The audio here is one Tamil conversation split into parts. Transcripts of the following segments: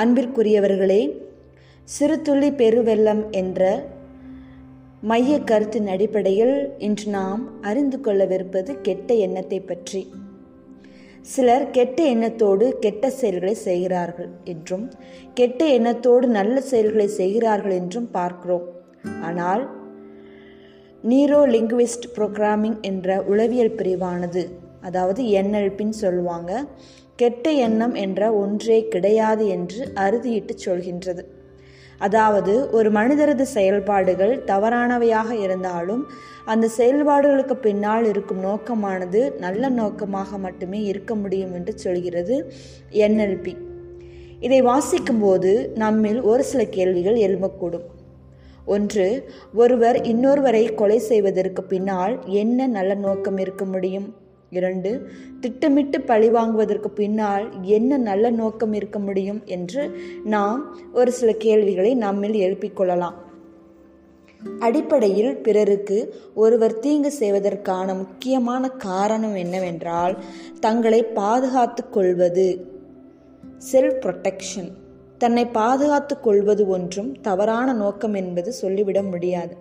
அன்பிற்குரியவர்களே சிறுதுள்ளி பெருவெல்லம் என்ற மைய கருத்தின் அடிப்படையில் இன்று நாம் அறிந்து கொள்ளவிருப்பது கெட்ட எண்ணத்தை பற்றி. சிலர் கெட்ட எண்ணத்தோடு கெட்ட செயல்களை செய்கிறார்கள் என்றும் கெட்ட எண்ணத்தோடு நல்ல செயல்களை செய்கிறார்கள் என்றும் பார்க்கிறோம். ஆனால் நீரோ லிங்குவிஸ்ட் ப்ரோக்ராமிங் என்ற உளவியல் பிரிவானது அதாவது என்எல்பின்னு சொல்லுவாங்க கெட்ட எண்ணம் என்ற ஒன்றே கிடையாது என்று அறுதியிட்டு சொல்கின்றது. அதாவது ஒரு மனிதரது செயல்பாடுகள் தவறானவையாக இருந்தாலும் அந்த செயல்பாடுகளுக்கு பின்னால் இருக்கும் நோக்கமானது நல்ல நோக்கமாக மட்டுமே இருக்க முடியும் என்று சொல்கிறது என்எல்பி. இதை வாசிக்கும்போது நம்மில் ஒரு சில கேள்விகள் எழும்பக்கூடும். ஒன்று ஒருவர் இன்னொருவரை கொலை செய்வதற்கு பின்னால் என்ன நல்ல நோக்கம் இருக்க முடியும்? இரண்டு திட்டமிட்டு பழிவாங்குவதற்கு பின்னால் என்ன நல்ல நோக்கம் இருக்க முடியும் என்று நாம் ஒரு சில கேள்விகளை நம்மில் எழுப்பிக் கொள்ளலாம். அடிப்படையில் பிறருக்கு ஒருவர் தீங்கு செய்வதற்கான முக்கியமான காரணம் என்னவென்றால் தங்களை பாதுகாத்து கொள்வது. செல்ஃப் ப்ரொடெக்ஷன் தன்னை பாதுகாத்து கொள்வது ஒன்றும் தவறான நோக்கம் என்பது சொல்லிவிட முடியாது.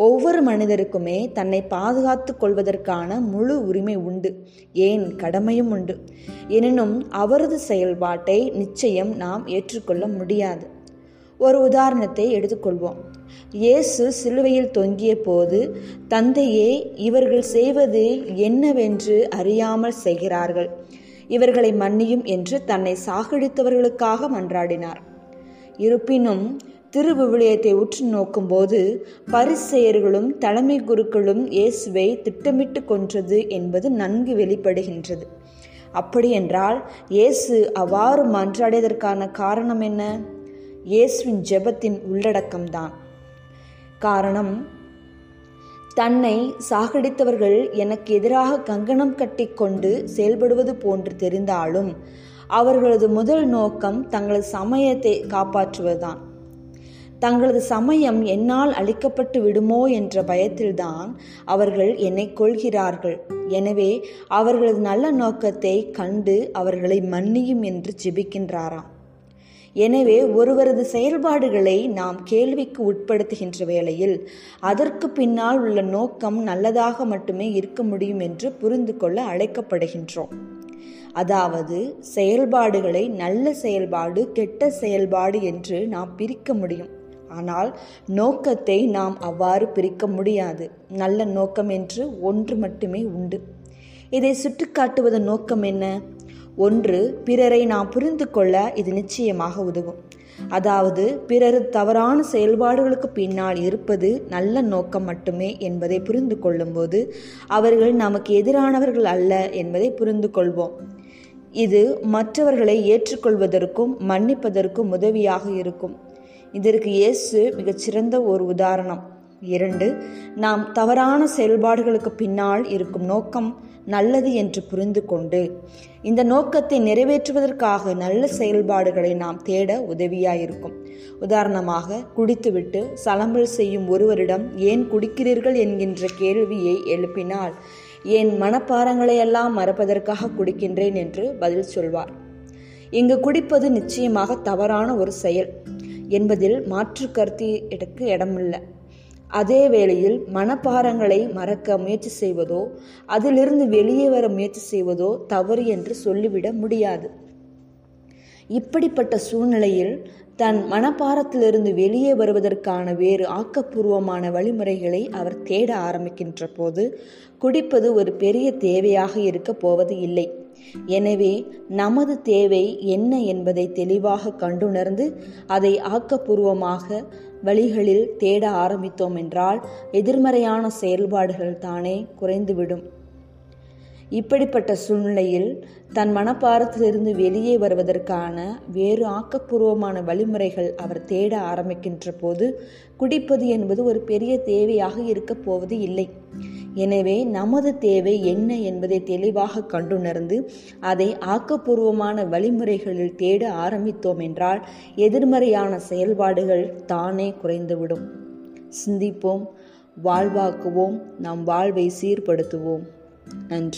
ஒவ்வொரு மனிதருக்குமே தன்னை பாதுகாத்து கொள்வதற்கான முழு உரிமை உண்டு. ஏன்? கடமையும் உண்டு. எனினும் அவரது செயல்பாட்டை நிச்சயம் நாம் ஏற்றுக்கொள்ள முடியாது. ஒரு உதாரணத்தை எடுத்துக்கொள்வோம். இயேசு சிலுவையில் தொங்கிய போது தந்தையே இவர்கள் செய்வது என்னவென்று அறியாமல் செய்கிறார்கள். இவர்களை மன்னியும் என்று தன்னை சாகடித்தவர்களுக்காக மன்றாடினார். இருப்பினும் திருவிவிலியத்தை உற்று நோக்கும்போது பரிசெயர்களும் தலைமை குருக்களும் இயேசுவை திட்டமிட்டு கொன்றது என்பது நன்கு வெளிப்படுகின்றது. அப்படியென்றால் இயேசு அவ்வாறு மன்றாடியதற்கான காரணம் என்ன? இயேசுவின் ஜெபத்தின் உள்ளடக்கம்தான். காரணம் தன்னை சாகடித்தவர்கள் எனக்கு எதிராக கங்கணம் கட்டிக்கொண்டு செயல்படுவது போன்று தெரிந்தாலும் அவர்களது முதல் நோக்கம் தங்களது சமயத்தை காப்பாற்றுவதுதான். தங்களது சமயம் என்னால் அழிக்கப்பட்டு விடுமோ என்ற பயத்தில்தான் அவர்கள் என்னை கொள்கிறார்கள். எனவே அவர்களது நல்ல நோக்கத்தை கண்டு அவர்களை மன்னியும் என்று ஜெபிக்கின்றாராம். எனவே ஒருவரது செயல்பாடுகளை நாம் கேள்விக்கு உட்படுத்துகின்ற வேளையில் அதற்கு பின்னால் உள்ள நோக்கம் நல்லதாக மட்டுமே இருக்க முடியும் என்று புரிந்து கொள்ள அழைக்கப்படுகின்றோம். அதாவது செயல்பாடுகளை நல்ல செயல்பாடு கெட்ட செயல்பாடு என்று நாம் பிரிக்க முடியும். ஆனால் நோக்கத்தை நாம் அவ்வாறு பிரிக்க முடியாது. நல்ல நோக்கம் என்று ஒன்று மட்டுமே உண்டு. இதை சுட்டிக்காட்டுவதன் நோக்கம் என்ன? ஒன்று பிறரை நாம் புரிந்து கொள்ள இது நிச்சயமாக உதவும். அதாவது பிறர் தவறான செயல்பாடுகளுக்கு பின்னால் இருப்பது நல்ல நோக்கம் மட்டுமே என்பதை புரிந்து கொள்ளும்போது அவர்கள் நமக்கு எதிரானவர்கள் அல்ல என்பதை புரிந்து கொள்வோம். இது மற்றவர்களை ஏற்றுக்கொள்வதற்கும் மன்னிப்பதற்கும் உதவியாக இருக்கும். இதற்கு இயேசு மிகச்சிறந்த ஒரு உதாரணம். இரண்டு நாம் தவறான செயல்பாடுகளுக்கு பின்னால் இருக்கும் நோக்கம் நல்லது என்று புரிந்து கொண்டு இந்த நோக்கத்தை நிறைவேற்றுவதற்காக நல்ல செயல்பாடுகளை நாம் தேட உதவியாயிருக்கும். உதாரணமாக குடித்துவிட்டு சலம்பல் செய்யும் ஒருவரிடம் ஏன் குடிக்கிறீர்கள்? என்கின்ற கேள்வியை எழுப்பினால் என் மனப்பாரங்களையெல்லாம் மறப்பதற்காக குடிக்கின்றேன் என்று பதில் சொல்வார். இங்கு குடிப்பது நிச்சயமாக தவறான ஒரு செயல். என்பதில் மாற்று கருத்து இடமில்லை. அதே வேளையில் மனப்பாரங்களை மறக்க முயற்சி செய்வதோ அதிலிருந்து வெளியே வர முயற்சி செய்வதோ தவறு என்று சொல்லிவிட முடியாது. இப்படிப்பட்ட சூழ்நிலையில் தன் மனப்பாரத்திலிருந்து வெளியே வருவதற்கான வேறு ஆக்கப்பூர்வமான வழிமுறைகளை அவர் தேட ஆரம்பிக்கின்ற போது குடிப்பது ஒரு பெரிய தேவையாக இருக்க போவது இல்லை. எனவே நமது தேவை என்ன என்பதை தெளிவாக கண்டுணர்ந்து அதை ஆக்கப்பூர்வமாக வழிகளில் தேட ஆரம்பித்தோம் என்றால் எதிர்மறையான செயல்பாடுகள் தானே குறைந்துவிடும். இப்படிப்பட்ட சூழ்நிலையில் தன் மனப்பாரத்திலிருந்து வெளியே வருவதற்கான வேறு ஆக்கப்பூர்வமான வழிமுறைகள் அவர் தேட ஆரம்பிக்கின்ற போது குடிப்பது என்பது ஒரு பெரிய தேவையாக இருக்கப் போவது இல்லை. எனவே நமது தேவை என்ன என்பதை தெளிவாக கண்டுணர்ந்து அதை ஆக்கப்பூர்வமான வழிமுறைகளில் தேட ஆரம்பித்தோம் என்றால் எதிர்மறையான செயல்பாடுகள் தானே குறைந்துவிடும். சிந்திப்போம் வாழ்வாக்குவோம் நம் வாழ்வை சீர்படுத்துவோம். and